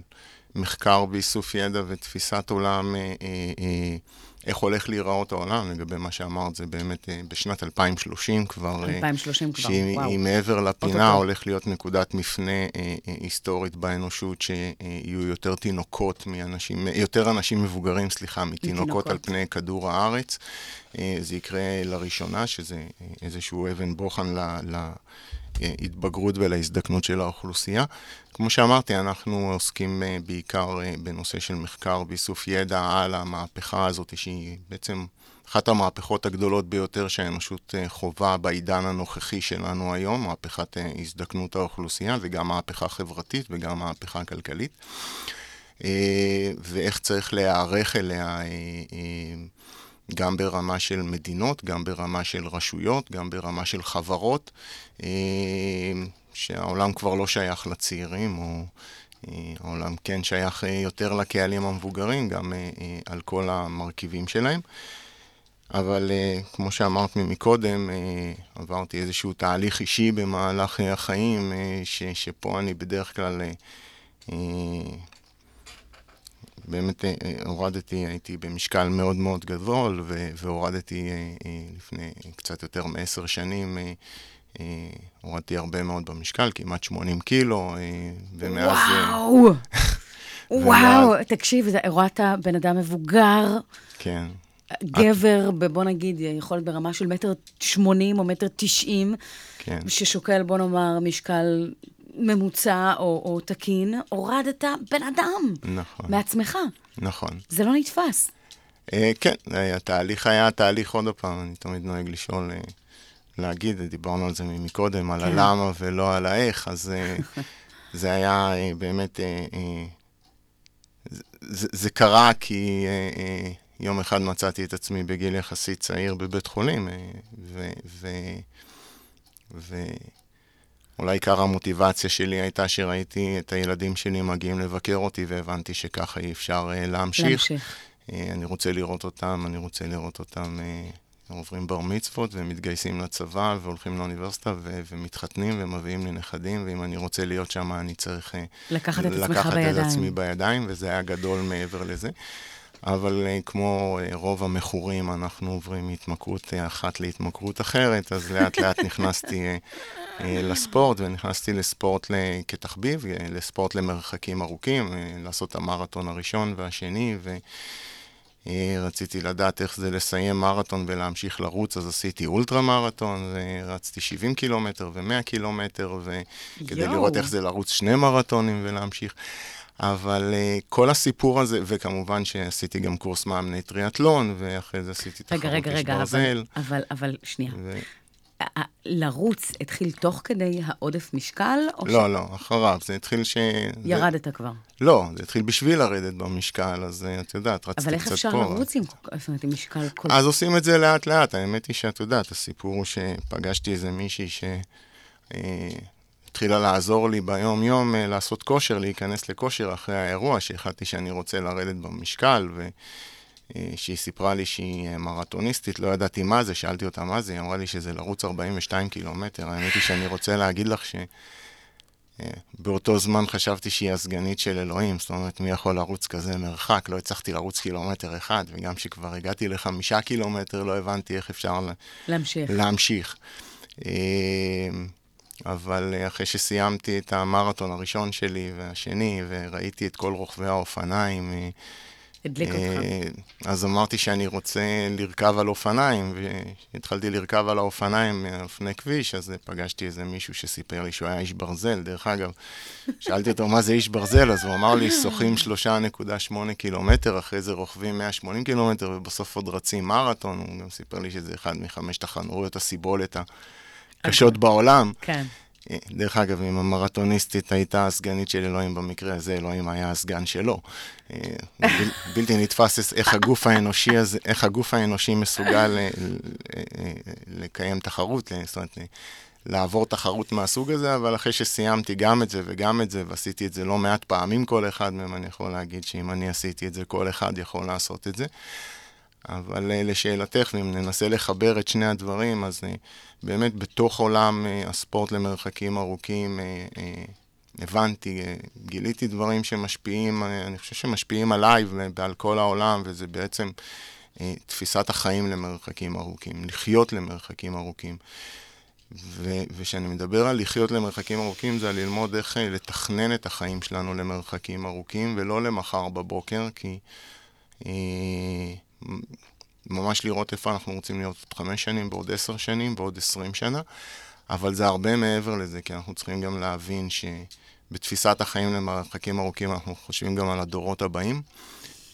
Speaker 3: מחקר ואיסוף ידע ותפיסת עולם, אה, אה, אה, איך הולך להיראות העולם, לגבי מה שאמרת, זה באמת אה, בשנת 2030 כבר, אה,
Speaker 2: 2030 כבר,
Speaker 3: שהיא
Speaker 2: וואו.
Speaker 3: היא מעבר לפינה,
Speaker 2: אוטוטו.
Speaker 3: הולך להיות נקודת מפנה אה, אה, היסטורית באנושות, שיהיו יותר תינוקות מאנשים, יותר אנשים מבוגרים, סליחה, מתינוקות
Speaker 2: מתינוקות.
Speaker 3: על פני כדור הארץ. אה, זה יקרה לראשונה, שזה אה, איזשהו אבן בוחן ל... ל להתבגרות ולהזדקנות של האוכלוסייה. כמו שאמרתי, אנחנו עוסקים אה, בעיקר אה, בנושא של מחקר ואיסוף ידע על המהפכה הזאת, שהיא בעצם אחת המהפכות הגדולות ביותר שהאנושות אה, חווה בעידן הנוכחי שלנו היום, מהפכת הזדקנות האוכלוסייה, וגם מהפכה חברתית וגם מהפכה כלכלית. ואיך צריך להיערך אליה גם ברמה של מדינות, גם ברמה של רשויות, גם ברמה של חברות, אה, שהעולם כבר לא שייך לצעירים, או אה, העולם כן שייך אה, יותר לקהלים המבוגרים, גם על כל המרכיבים שלהם. אבל אה, כמו שאמרת מקודם, אה, עברתי איזשהו תהליך אישי במהלך החיים, אה, ש, שפה אני בדרך כלל... אה, באמת אה, אה, הורדתי, הייתי במשקל מאוד מאוד גדול, והורדתי אה, לפני קצת יותר מעשר שנים, הורדתי הרבה מאוד במשקל, כמעט 80 קילו, *laughs* ומאז...
Speaker 2: וואו! וואו, תקשיב, הורדת בן אדם מבוגר,
Speaker 3: כן,
Speaker 2: גבר, ב- בוא נגיד, יכול להיות ברמה של מטר שמונים או מטר תשעים,
Speaker 3: כן.
Speaker 2: ששוקל, בוא נאמר, משקל ממוצע או, או תקין, הורדת בן אדם
Speaker 3: נכון,
Speaker 2: מעצמך.
Speaker 3: נכון.
Speaker 2: זה לא נתפס.
Speaker 3: אה, כן, אה, התהליך היה תהליך, עוד פעם, אני תמיד נוהג לשאול, אה, להגיד, דיברנו על זה מקודם, על
Speaker 2: כן.
Speaker 3: הלמה ולא על האיך, אז אה, *laughs* זה היה אה, באמת, אה, אה, זה- זה זה קרה כי אה, אה, יום אחד מצאתי את עצמי בגיל יחסית צעיר בבית חולים, אה, ו... ו- ו- אולי עיקר המוטיבציה שלי הייתה שראיתי את הילדים שלי מגיעים לבקר אותי, והבנתי שככה אי אפשר uh, להמשיך.
Speaker 2: להמשיך.
Speaker 3: Uh, אני רוצה לראות אותם, אני רוצה לראות אותם uh, עוברים בר מצוות ומתגייסים לצבא והולכים לאוניברסיטה ו- ומתחתנים ומביאים לי נכדים, ואם אני רוצה להיות שם אני צריך uh,
Speaker 2: לקחת את
Speaker 3: לקחת את
Speaker 2: בידיים.
Speaker 3: עצמי בידיים, וזה היה גדול מעבר לזה. אבל אה, כמו אה, רוב המכורים, אנחנו עוברים מהתמכרות אה, אחת להתמכרות אחרת, אז לאט לאט נכנסתי לספורט, ונכנסתי לספורט כתחביב, לספורט למרחקים ארוכים, לעשות את המרתון הראשון והשני, ורציתי לדעת איך זה לסיים מרתון ולהמשיך לרוץ, אז עשיתי אולטרה מרתון, ורצתי 70 קילומטר ו-100 קילומטר, וכדי
Speaker 2: יואו.
Speaker 3: לראות איך זה לרוץ שני מרתונים ולהמשיך. אבל uh, כל הסיפור הזה, וכמובן שעשיתי גם קורס מאמני טריאטלון, ואחרי זה עשיתי
Speaker 2: רגע,
Speaker 3: תחרות
Speaker 2: רגע, רגע, אבל,
Speaker 3: ברזל.
Speaker 2: אבל, אבל, שנייה.
Speaker 3: ו...
Speaker 2: לרוץ התחיל תוך כדי העודף משקל, או
Speaker 3: לא, לא, אחריו, זה התחיל ש...
Speaker 2: שירדת כבר?
Speaker 3: זה... לא, זה התחיל בשביל לרדת במשקל, אז uh, את יודעת, רצתי
Speaker 2: אבל
Speaker 3: קצת
Speaker 2: איך אפשר
Speaker 3: פה.
Speaker 2: לרוץ עם, זאת אומרת, עם משקל כל...
Speaker 3: אז עושים את זה לאט לאט, האמת היא שאת יודעת, הסיפור הוא שפגשתי איזה מישהי ש... אה, התחילה לעזור לי ביום-יום אה, לעשות כושר, להיכנס לכושר אחרי האירוע, שהחלטתי שאני רוצה לרדת במשקל, ושהיא סיפרה לי שהיא אה, מרתוניסטית, לא ידעתי מה זה, שאלתי אותה מה זה, היא אמרה לי שזה לרוץ 42 קילומטר. האמת היא שאני רוצה להגיד לך ש... אה, באותו זמן חשבתי שהיא הסגנית של אלוהים, זאת אומרת, מי יכול לרוץ כזה מרחק? לא הצלחתי לרוץ קילומטר אחד, וגם כשכבר הגעתי לחמישה קילומטר, לא הבנתי איך אפשר
Speaker 2: להמשיך.
Speaker 3: להמשיך. אבל אה, אחרי שסיימתי את המרתון הראשון שלי והשני, וראיתי את כל רוכבי האופניים, אה,
Speaker 2: הדליק אותך.
Speaker 3: אה, אז אמרתי שאני רוצה לרכב על אופניים, והתחלתי לרכב על האופניים על פני כביש, אז פגשתי איזה מישהו שסיפר לי שהוא היה איש ברזל. דרך אגב, שאלתי אותו מה זה איש ברזל, אז הוא אמר לי, שוחים 3.8 קילומטר, אחרי זה רוכבים 180 קילומטר, ובסוף עוד רצים מרתון. הוא גם סיפר לי שזה אחד מחמש תחנויות הסיבולת הקשות בעולם.
Speaker 2: כן.
Speaker 3: אה, דרך אגב, אם המרתוניסטית הייתה הסגנית של אלוהים במקרה הזה, אלוהים היה הסגן שלו. אה, בל, *laughs* בלתי נתפס איך הגוף האנושי הזה, איך הגוף האנושי מסוגל ל- לקיים תחרות, זאת אומרת, לעבור תחרות מהסוג הזה, אבל אחרי שסיימתי גם את זה וגם את זה, ועשיתי את זה לא מעט פעמים כל אחד מהם, אני יכול להגיד שאם אני עשיתי את זה, כל אחד יכול לעשות את זה. אבל אה, לשאלתך, ואם ננסה לחבר את שני הדברים, אז אה, באמת בתוך עולם אה, הספורט למרחקים ארוכים, הבנתי, גיליתי דברים שמשפיעים, אני חושב שמשפיעים עליי ועל כל העולם, וזה בעצם תפיסת החיים למרחקים ארוכים, לחיות למרחקים ארוכים. וכשאני מדבר על לחיות למרחקים ארוכים, זה על ללמוד איך לתכנן את החיים שלנו למרחקים ארוכים, ולא למחר בבוקר, כי אה, ממש לראות איפה אנחנו רוצים להיות עוד חמש שנים, בעוד עשר שנים, בעוד עשרים שנה, אבל זה הרבה מעבר לזה, כי אנחנו צריכים גם להבין שבתפיסת החיים למרחקים ארוכים אנחנו חושבים גם על הדורות הבאים,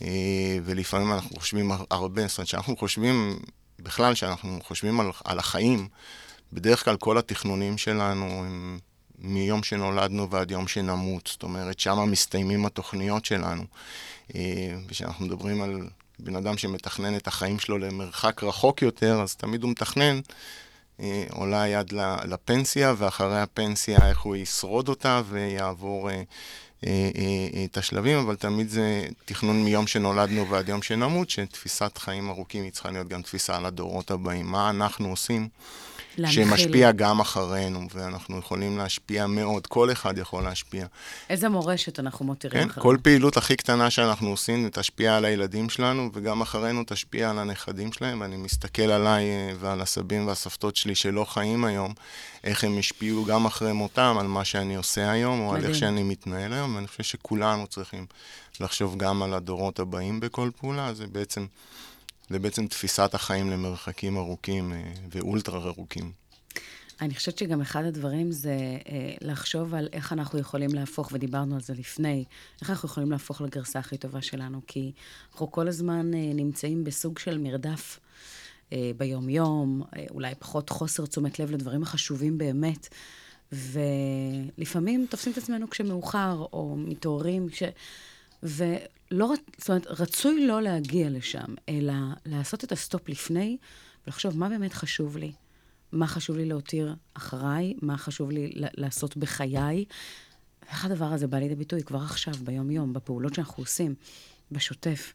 Speaker 3: אה, ולפעמים אנחנו חושבים הרבה, זאת אומרת, כשאנחנו חושבים, בכלל, כשאנחנו חושבים על, על החיים, בדרך כלל כל התכנונים שלנו הם מיום שנולדנו ועד יום שנמות, זאת אומרת, שם מסתיימים התוכניות שלנו. אה, וכשאנחנו מדברים על בן אדם שמתכנן את החיים שלו למרחק רחוק יותר, אז תמיד הוא מתכנן, אה, עולה יד לפנסיה, ואחרי הפנסיה איך הוא ישרוד אותה ויעבור אה, אה, אה, את השלבים, אבל תמיד זה תכנון מיום שנולדנו ועד יום שנמות, שתפיסת חיים ארוכים היא צריכה להיות גם תפיסה על הדורות הבאים. מה אנחנו עושים?
Speaker 2: להנחיל.
Speaker 3: שמשפיע גם אחרינו, ואנחנו יכולים להשפיע מאוד, כל אחד יכול להשפיע.
Speaker 2: איזה מורשת אנחנו מותירים
Speaker 3: כן,
Speaker 2: אחרינו.
Speaker 3: כל פעילות הכי קטנה שאנחנו עושים תשפיע על הילדים שלנו, וגם אחרינו תשפיע על הנכדים שלהם, ואני מסתכל עליי אה, ועל הסבים והסבתות שלי שלא חיים היום, איך הם השפיעו גם אחרי מותם על מה שאני עושה היום, או על
Speaker 2: מדהים.
Speaker 3: איך שאני מתנהל היום, ואני חושב שכולנו צריכים לחשוב גם על הדורות הבאים בכל פעולה, זה בעצם... זה בעצם תפיסת החיים למרחקים ארוכים אה, ואולטרה ארוכים.
Speaker 2: אני חושבת שגם אחד הדברים זה אה, לחשוב על איך אנחנו יכולים להפוך, ודיברנו על זה לפני, איך אנחנו יכולים להפוך לגרסה הכי טובה שלנו, כי אנחנו כל הזמן אה, נמצאים בסוג של מרדף ביום-יום, אולי פחות חוסר תשומת לב לדברים החשובים באמת, ולפעמים תופסים את עצמנו כשמאוחר, או מתעוררים כש... ולא, רצ- זאת אומרת, רצוי לא להגיע לשם, אלא לעשות את הסטופ לפני, ולחשוב מה באמת חשוב לי. מה חשוב לי להותיר אחריי, מה חשוב לי לעשות בחיי. איך הדבר הזה בא לידי ביטוי כבר עכשיו, ביום-יום, בפעולות שאנחנו עושים, בשוטף.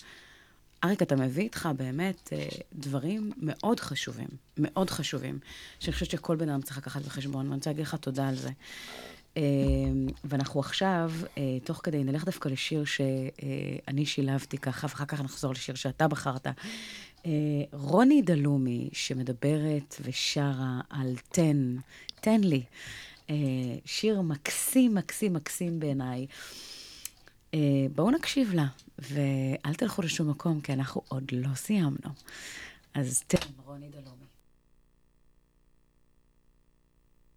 Speaker 2: אריק, אתה מביא איתך באמת אה, דברים מאוד חשובים, מאוד חשובים, שאני חושבת שכל בן אדם צריך לקחת בחשבון, ואני רוצה להגיד לך תודה על זה. אה, ואנחנו עכשיו, אה, תוך כדי, נלך דווקא לשיר שאני שילבתי ככה, ואחר כך נחזור לשיר שאתה בחרת. רוני דלומי, שמדברת ושרה על תן, תן לי. שיר מקסים, מקסים, מקסים בעיניי. בואו נקשיב לה. ואל תלכו לשום מקום, כי אנחנו עוד לא סיימנו. אז תן, רוני דלומי.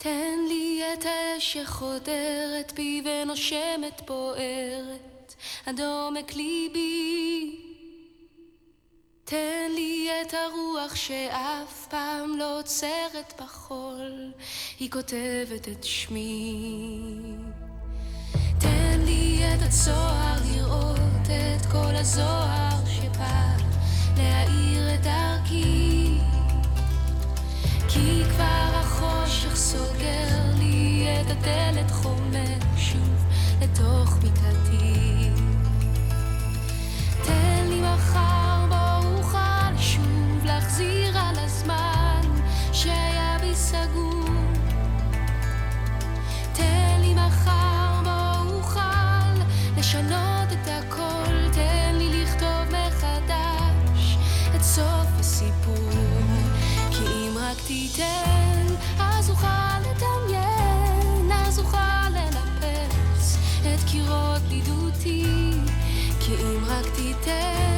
Speaker 7: תן לי את האש שחודרת בי ונושמת בוערת עד עומק ליבי. תן לי את הרוח שאף פעם לא עוצרת בחול, היא כותבת את שמי. תן לי את הצוהר לראות את כל הזוהר הדלת חומר שוב לתוך מיטתי תן לי מחר בו אוכל שוב להחזיר על הזמן שהיה בי סגור. תן לי מחר בו אוכל לשנות תיתן, רק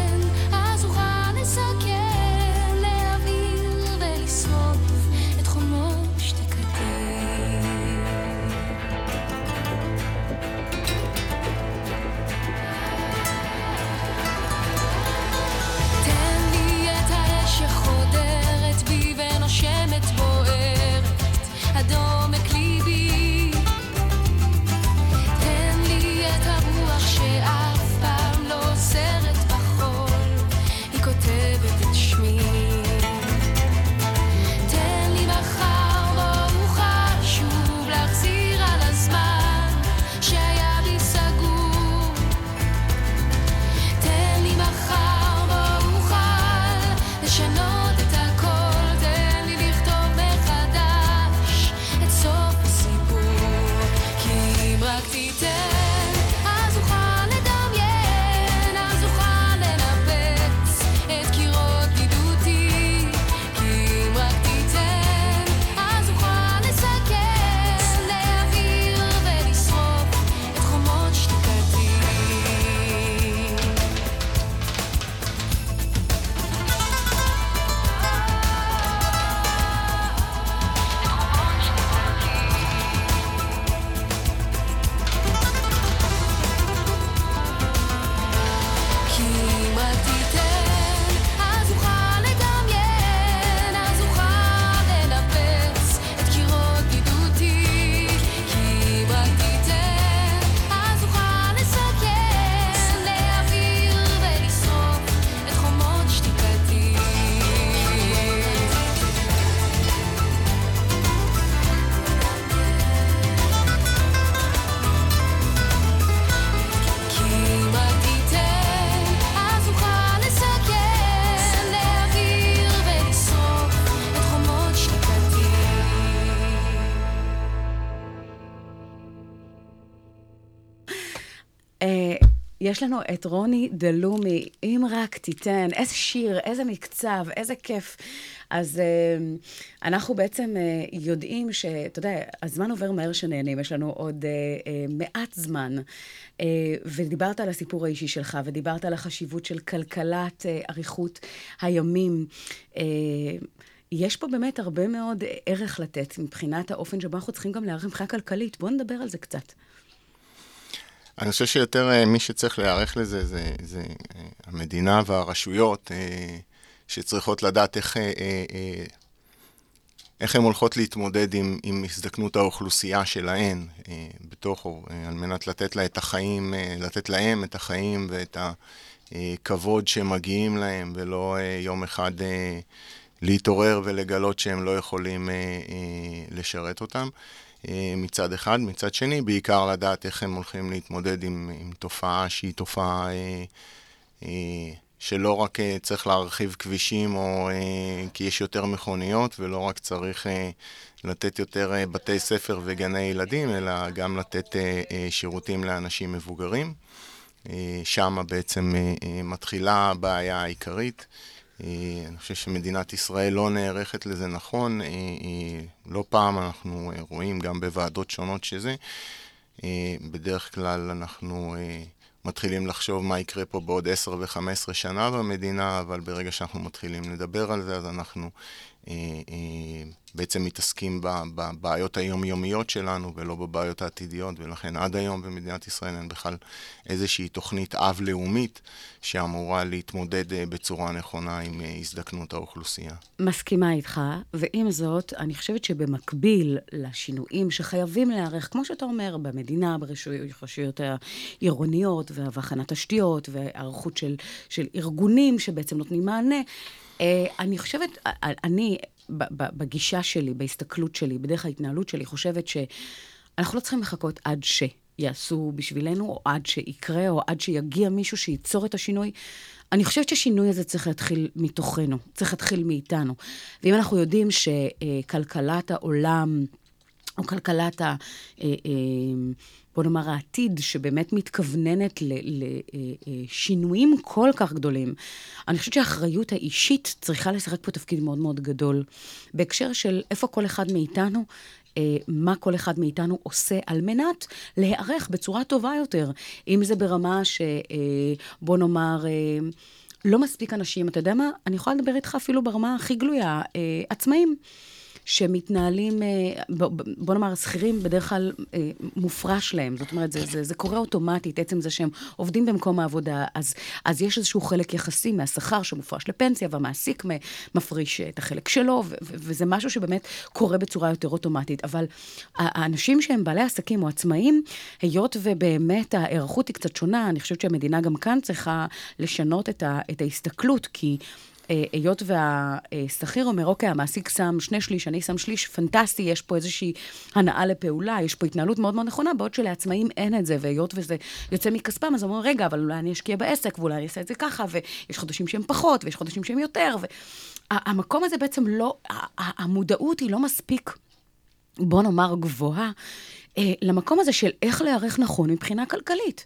Speaker 2: יש לנו את רוני דלומי, אם רק תיתן, איזה שיר, איזה מקצב, איזה כיף. אז אה, אנחנו בעצם אה, יודעים שאתה יודע, הזמן עובר מהר שנהנים, יש לנו עוד אה, אה, מעט זמן. אה, ודיברת על הסיפור האישי שלך, ודיברת על החשיבות של כלכלת אה, אריכות הימים. אה, יש פה באמת הרבה מאוד ערך לתת מבחינת האופן שבו אנחנו צריכים גם להיערך מבחינה כלכלית. בואו נדבר על זה קצת.
Speaker 3: אני חושב שיותר אה, מי שצריך להיערך לזה זה, זה אה, המדינה והרשויות, אה, שצריכות לדעת איך, איך הן הולכות להתמודד עם, עם הזדקנות האוכלוסייה שלהן בתוכו, על מנת לתת לה את החיים, לתת להם את החיים ואת הכבוד שמגיעים להם, ולא יום אחד להתעורר ולגלות שהם לא יכולים לשרת אותם. מצד אחד. מצד שני, בעיקר לדעת איך הם הולכים להתמודד עם, עם תופעה שהיא תופעה אה, אה, שלא רק אה, צריך להרחיב כבישים או אה, כי יש יותר מכוניות, ולא רק צריך אה, לתת יותר אה, בתי ספר וגני ילדים, אלא גם לתת אה, אה, שירותים לאנשים מבוגרים. אה, שם בעצם אה, אה, מתחילה הבעיה העיקרית. אה, אני חושב שמדינת ישראל לא נערכת לזה נכון. אה, אה, לא פעם אנחנו רואים גם בוועדות שונות שזה. בדרך כלל אנחנו מתחילים לחשוב מה יקרה פה בעוד 10 ו-15 שנה במדינה, אבל ברגע שאנחנו מתחילים לדבר על זה, אז אנחנו אה, אה, בעצם מתעסקים בבעיות היומיומיות שלנו ולא בבעיות העתידיות, ולכן עד היום במדינת ישראל אין בכלל איזושהי תוכנית אב לאומית שאמורה להתמודד אה, בצורה נכונה עם הזדקנות האוכלוסייה.
Speaker 2: מסכימה איתך, ועם זאת, אני חושבת שבמקביל לשינויים שחייבים להיערך, כמו שאתה אומר, במדינה, ברשויות העירוניות, והכנת תשתיות, והיערכות של, של ארגונים שבעצם נותנים מענה, אה, אני חושבת, אה, אה, אני, בגישה שלי, בהסתכלות שלי, בדרך ההתנהלות שלי, חושבת שאנחנו לא צריכים לחכות עד ש... יעשו בשבילנו, או עד שיקרה, או עד שיגיע מישהו שייצור את השינוי. אני חושבת שהשינוי הזה צריך להתחיל מתוכנו, צריך להתחיל מאיתנו. ואם אנחנו יודעים שכלכלת העולם, או כלכלת ה... בוא נאמר, העתיד, שבאמת מתכווננת לשינויים כל כך גדולים. אני חושבת שהאחריות האישית צריכה לשחק פה תפקיד מאוד מאוד גדול, בהקשר של איפה כל אחד מאיתנו אה, מה כל אחד מאיתנו עושה על מנת להיערך בצורה טובה יותר. אם זה ברמה שבוא אה, נאמר, אה, לא מספיק אנשים, אתה יודע מה? אני יכולה לדבר איתך אפילו ברמה הכי גלויה, עצמאים. שמתנהלים, אה, בוא נאמר, שכירים בדרך כלל אה, מופרש להם. זאת אומרת, זה, זה, זה קורה אוטומטית, עצם זה שהם עובדים במקום העבודה, אז, אז יש איזשהו חלק יחסי מהשכר שמופרש לפנסיה, והמעסיק מפריש את החלק שלו, ו- וזה משהו שבאמת קורה בצורה יותר אוטומטית. אבל האנשים שהם בעלי עסקים או עצמאים, היות ובאמת ההיערכות היא קצת שונה, אני חושבת שהמדינה גם כאן צריכה לשנות את, ה- את ההסתכלות, כי... אה, היות והשכיר אומר, אוקיי, המעסיק שם שני שליש, אני שם שליש, פנטסטי, יש פה איזושהי הנאה לפעולה, יש פה התנהלות מאוד מאוד נכונה, בעוד שלעצמאים אין את זה, והיות וזה יוצא מכספם, אז אומרים, רגע, אבל אולי אני אשקיע בעסק, ואולי אני אעשה את זה ככה, ויש חודשים שהם פחות, ויש חודשים שהם יותר, והמקום הזה בעצם לא, המודעות היא לא מספיק, בוא נאמר, גבוהה. אה, למקום הזה של איך להיערך נכון מבחינה כלכלית.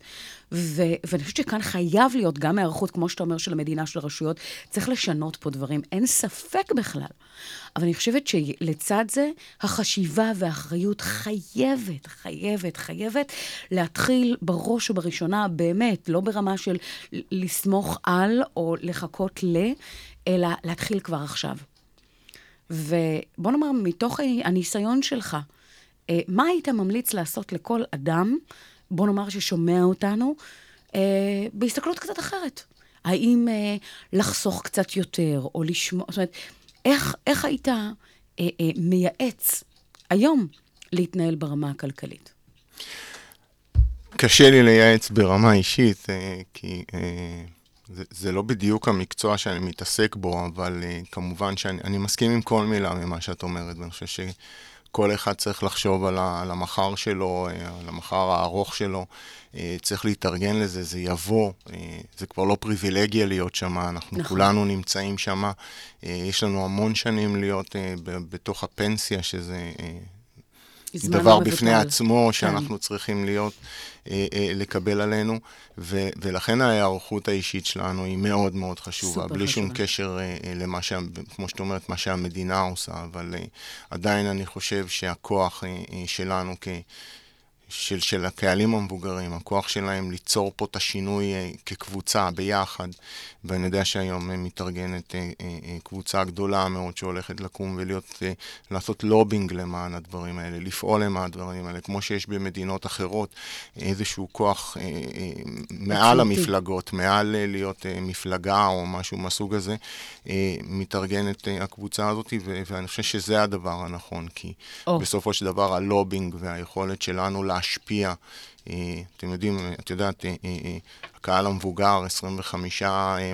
Speaker 2: ו- ואני חושבת שכאן חייב להיות גם היערכות, כמו שאתה אומר, של המדינה, של הרשויות. צריך לשנות פה דברים, אין ספק בכלל. אבל אני חושבת שלצד זה, החשיבה והאחריות חייבת, חייבת, חייבת להתחיל בראש ובראשונה, באמת, לא ברמה של לסמוך על או לחכות ל, אלא להתחיל כבר עכשיו. ובוא נאמר, מתוך הניסיון שלך, מה היית ממליץ לעשות לכל אדם, בוא נאמר ששומע אותנו, אה, בהסתכלות קצת אחרת? האם אה, לחסוך קצת יותר, או לשמוע, זאת אומרת, איך, איך היית אה, אה, מייעץ היום להתנהל ברמה הכלכלית?
Speaker 3: קשה לי לייעץ ברמה אישית, אה, כי אה, זה, זה לא בדיוק המקצוע שאני מתעסק בו, אבל אה, כמובן שאני מסכים עם כל מילה ממה שאת אומרת, ואני חושב. כל אחד צריך לחשוב על, על המחר שלו, אה, על המחר הארוך שלו, אה, צריך להתארגן לזה, זה יבוא, אה, זה כבר לא פריבילגיה להיות שם, אנחנו נכון. כולנו נמצאים שם, יש לנו המון שנים להיות בתוך הפנסיה, שזה דבר בפני עצמו כן. שאנחנו צריכים להיות, אה, אה, לקבל עלינו, ו, ולכן ההיערכות האישית שלנו היא מאוד מאוד חשובה, בלי שום קשר אה, למה, שה, כמו שאת אומרת, מה שהמדינה עושה, אבל עדיין אני חושב שהכוח שלנו כ... של, של הקהלים המבוגרים, הכוח שלהם ליצור פה את השינוי אה, כקבוצה, ביחד. ואני יודע שהיום מתארגנת אה, אה, קבוצה גדולה מאוד שהולכת לקום ולהיות, לעשות לובינג למען הדברים האלה, לפעול למען הדברים האלה, כמו שיש במדינות אחרות, איזשהו כוח מעל המפלגות, מעל להיות מפלגה או משהו מהסוג הזה, מתארגנת הקבוצה הזאת, ואני חושב שזה הדבר הנכון, כי oh. בסופו של דבר הלובינג והיכולת שלנו להשפיע אתם יודעים, את יודעת, הקהל המבוגר, 25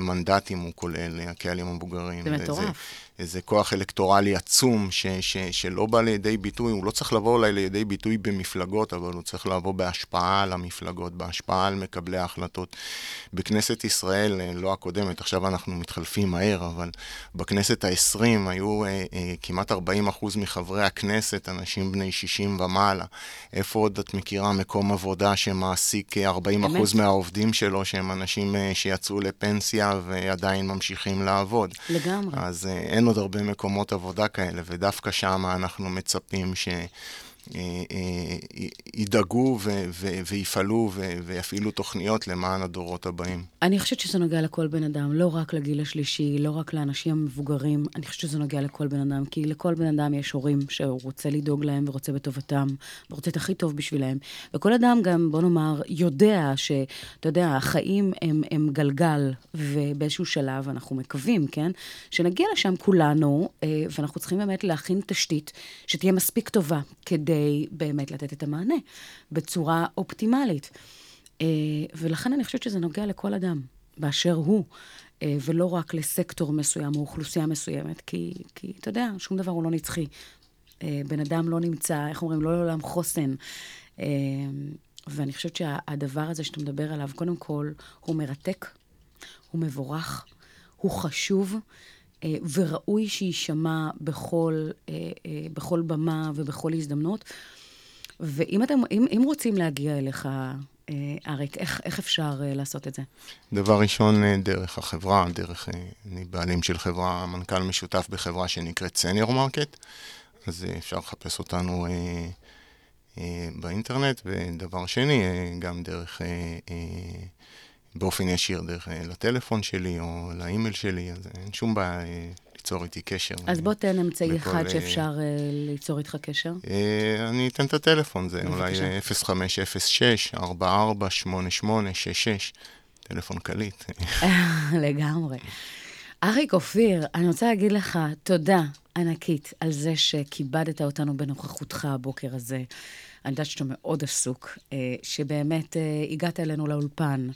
Speaker 3: מנדטים הוא כולל, הקהלים המבוגרים.
Speaker 2: זה מטורף.
Speaker 3: איזה כוח אלקטורלי עצום ש, ש, שלא בא לידי ביטוי, הוא לא צריך לבוא אולי לידי ביטוי במפלגות, אבל הוא צריך לבוא בהשפעה על המפלגות, בהשפעה על מקבלי ההחלטות. בכנסת ישראל, אה, לא הקודמת, עכשיו אנחנו מתחלפים מהר, אבל בכנסת ה-20 היו אה, אה, כמעט 40% מחברי הכנסת, אנשים בני 60 ומעלה. איפה עוד את מכירה מקום עבודה שמעסיק 40% אמת. מהעובדים שלו, שהם אנשים אה, שיצאו לפנסיה ועדיין ממשיכים לעבוד?
Speaker 2: לגמרי.
Speaker 3: אז אה, אין עוד הרבה מקומות עבודה כאלה, ודווקא שם אנחנו מצפים ש... אה, אה, ידאגו ויפעלו ויפעילו תוכניות למען הדורות הבאים.
Speaker 2: אני חושבת שזה נוגע לכל בן אדם, לא רק לגיל השלישי, לא רק לאנשים המבוגרים, אני חושבת שזה נוגע לכל בן אדם, כי לכל בן אדם יש הורים שהוא רוצה לדאוג להם ורוצה בטובתם, ורוצה את הכי טוב בשבילם. וכל אדם גם, בוא נאמר, יודע שאתה יודע, החיים הם, הם גלגל, ובאיזשהו שלב אנחנו מקווים, כן, שנגיע לשם כולנו, אה, ואנחנו צריכים באמת להכין תשתית שתהיה מספיק טובה כדי... כדי באמת לתת את המענה בצורה אופטימלית. אה, ולכן אני חושבת שזה נוגע לכל אדם, באשר הוא, אה, ולא רק לסקטור מסוים או אוכלוסייה מסוימת, כי, כי אתה יודע, שום דבר הוא לא נצחי. אה, בן אדם לא נמצא, איך אומרים, לא לעולם חוסן. ואני חושבת שהדבר הזה שאתה מדבר עליו, קודם כל, הוא מרתק, הוא מבורך, הוא חשוב. אה, וראוי שיישמע בכל, אה, אה, בכל במה ובכל הזדמנות. ואם אתם, אם, אם רוצים להגיע אליך, אריק, איך, איך אפשר לעשות את זה?
Speaker 3: דבר ראשון, דרך החברה, דרך, אני בעלים של חברה, מנכ"ל משותף בחברה שנקראת סניור מרקט, אז אפשר לחפש אותנו אה, אה, באינטרנט, ודבר שני, גם דרך... אה, אה, באופן ישיר דרך אה, לטלפון שלי או לאימייל שלי, אז אין שום בעיה אה, ליצור איתי קשר.
Speaker 2: אז בוא תן אמצעי אחד אה, שאפשר ליצור איתך קשר.
Speaker 3: אני אתן את הטלפון, זה אולי 0506-448866, טלפון קליט. *laughs*
Speaker 2: לגמרי. אריק אופיר, אני רוצה להגיד לך תודה ענקית על זה שכיבדת אותנו בנוכחותך הבוקר הזה. אני יודעת שאתה מאוד עסוק, שבאמת הגעת אלינו לאולפן.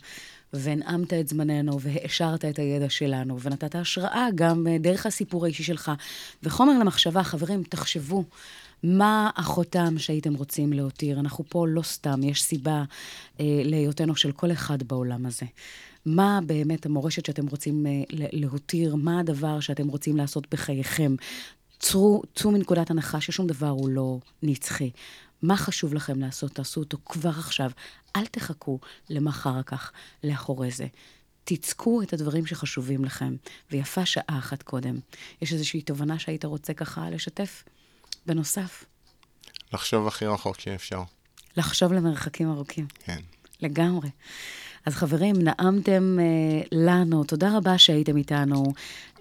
Speaker 2: והנעמת את זמננו, והעשרת את הידע שלנו, ונתת השראה גם אה, דרך הסיפור האישי שלך. וחומר למחשבה, חברים, תחשבו. מה החותם שהייתם רוצים להותיר? אנחנו פה לא סתם, יש סיבה אה, להיותנו של כל אחד בעולם הזה. מה באמת המורשת שאתם רוצים אה, להותיר? מה הדבר שאתם רוצים לעשות בחייכם? צרו, צאו מנקודת הנחה ששום דבר הוא לא נצחי. מה חשוב לכם לעשות, תעשו אותו כבר עכשיו. אל תחכו למחר כך, לאחורי זה. תצקו את הדברים שחשובים לכם, ויפה שעה אחת קודם. יש איזושהי תובנה שהיית רוצה ככה לשתף? בנוסף.
Speaker 3: לחשוב הכי רחוק שאפשר.
Speaker 2: לחשוב למרחקים ארוכים.
Speaker 3: כן.
Speaker 2: לגמרי. אז חברים, נעמתם אה, לנו, תודה רבה שהייתם איתנו.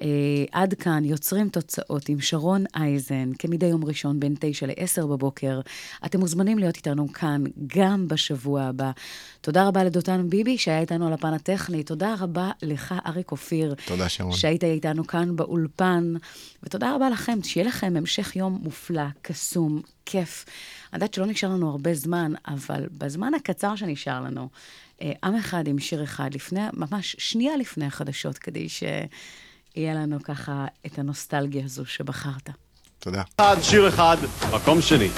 Speaker 2: אה, עד כאן יוצרים תוצאות עם שרון אייזן, כמדי יום ראשון בין 9 ל-10 בבוקר. אתם מוזמנים להיות איתנו כאן גם בשבוע הבא. תודה רבה לדותן ביבי שהיה איתנו על הפן הטכני. תודה רבה לך, אריק אופיר.
Speaker 3: תודה, שרון.
Speaker 2: שהיית איתנו כאן באולפן. ותודה רבה לכם, שיהיה לכם המשך יום מופלא, קסום, כיף. אני יודעת שלא נשאר לנו הרבה זמן, אבל בזמן הקצר שנשאר לנו, עם אחד עם שיר אחד, לפני, ממש שנייה לפני החדשות, כדי שיהיה לנו ככה את הנוסטלגיה הזו שבחרת.
Speaker 3: תודה.
Speaker 8: שיר אחד, מקום שני.